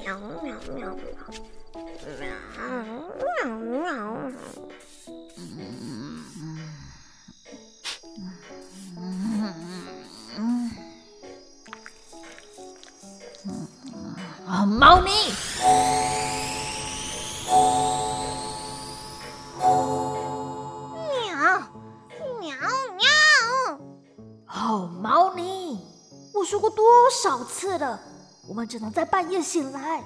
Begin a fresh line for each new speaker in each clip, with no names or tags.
喵喵喵喵喵。
啊，猫妮！
喵喵喵！
哦，猫咪，我说过多少次了，我们只能在半夜醒来。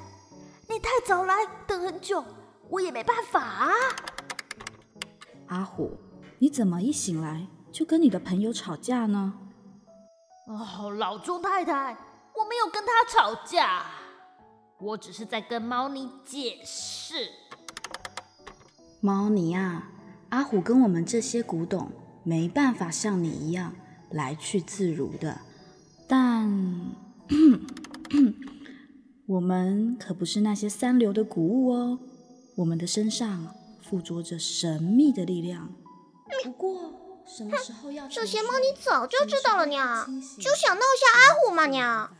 你太早来，等很久，我也没办法啊。
阿虎，你怎么一醒来就跟你的朋友吵架呢？
哦，老钟太太，我没有跟他吵架。我只是在跟猫妮解释。
猫妮啊，阿虎跟我们这些古董没办法像你一样来去自如的，但 我们可不是那些三流的古物哦，我们的身上附着着神秘的力量。不过什么时候要
这些猫你早就知道了呢，就想闹一下阿虎嘛呢。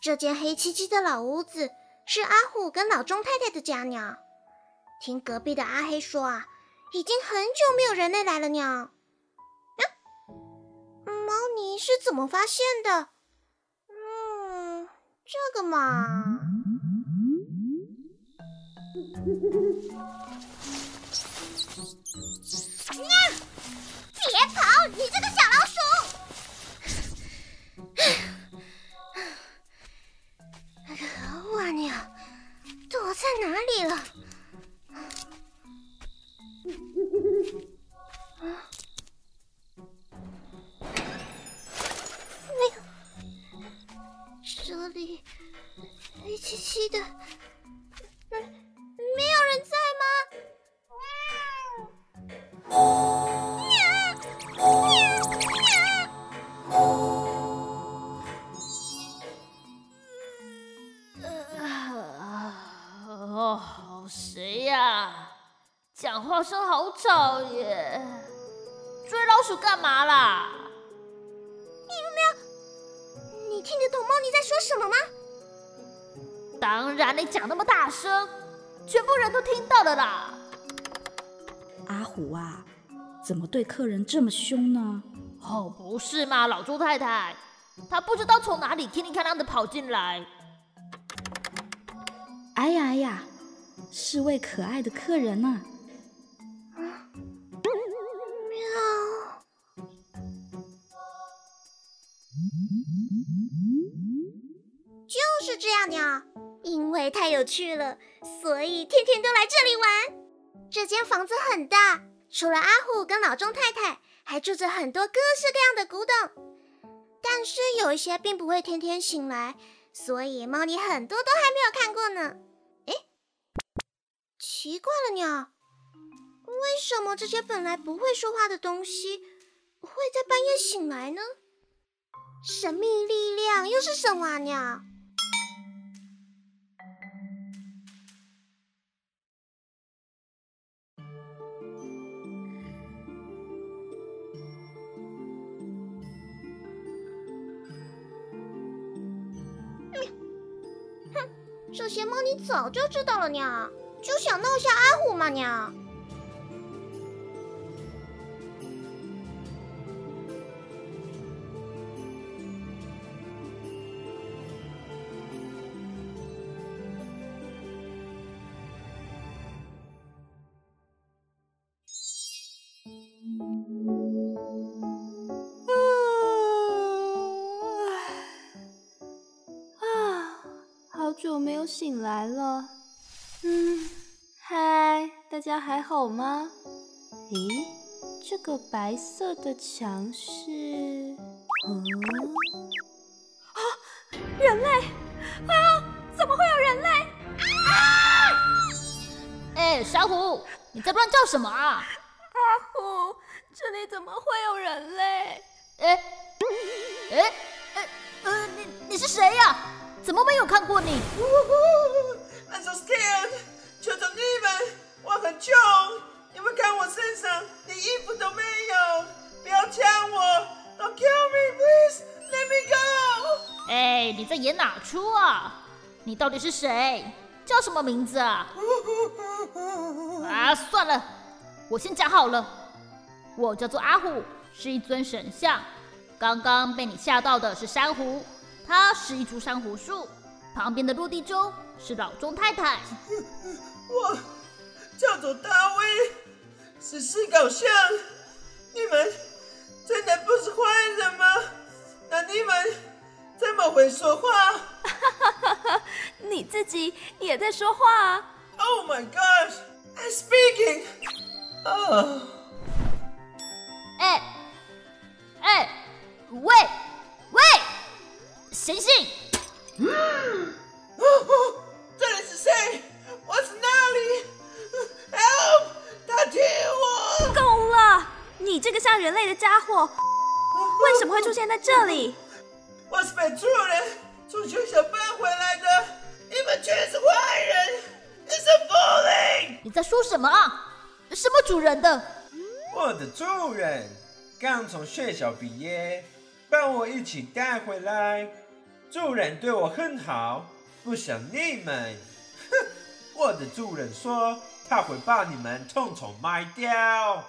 这间黑漆漆的老屋子是阿虎跟老钟太太的家呢。听隔壁的阿黑说啊，已经很久没有人类来了呢。嗯，猫妮是怎么发现的？这个嘛。别跑！你这个小老鼠！躲在哪里了？啊！黑漆漆的，没没有人在吗？
谁呀、啊讲话声好吵耶！追老鼠干嘛啦？
你有没有？你听得懂猫妮在说什么吗？
当然，你讲那么大声，全部人都听到了啦。
阿虎啊，怎么对客人这么凶呢？
哦，不是嘛，老朱太太，他不知道从哪里噼里咔啦的跑进来。
哎呀哎呀，是位可爱的客人呢、啊。
就是这样的，因为太有趣了，所以天天都来这里玩。这间房子很大，除了阿虎跟老钟太太，还住着很多各式各样的古董。但是有一些并不会天天醒来，所以猫妮很多都还没有看过呢。诶，奇怪了呢，为什么这些本来不会说话的东西会在半夜醒来呢？神秘力量又是什么鸟？这些猫你早就知道了呢，就想闹下阿虎嘛呢。
没有醒来了，嗯，嗨，大家还好吗？咦，这个白色的墙是……嗯，啊，人类！啊，怎么会有人类？啊！
哎，小虎，你在乱叫什么啊？
阿虎，这里怎么会有人类？
哎，哎，哎，呃，你你是谁呀？怎么没有看过你
？I'm so scared！求求你们，我很穷，你们看我身上连衣服都没有，不要抢我！Don't kill me, please! Let me go！
哎，你在演哪出啊？你到底是谁？叫什么名字啊？啊，算了，我先讲好了。我叫做阿虎，是一尊神像。刚刚被你吓到的是珊瑚，它是一株珊瑚树。旁边的落地中是老钟太太。
我叫做大威，是石膏像。你们真的不是坏人吗？那你们这么会说话？
你自己也在说话啊
！Oh my gosh, I'm speaking. 啊！
你这个像人类的家伙，为什么会出现在这里？
我是被主人从学校搬回来的，你们全是坏人！你是 bully！
你在说什么啊？什么主人的？
我的主人刚从学校毕业，把我一起带回来。主人对我很好，不像你们。哼，我的主人说他会把你们统统卖掉。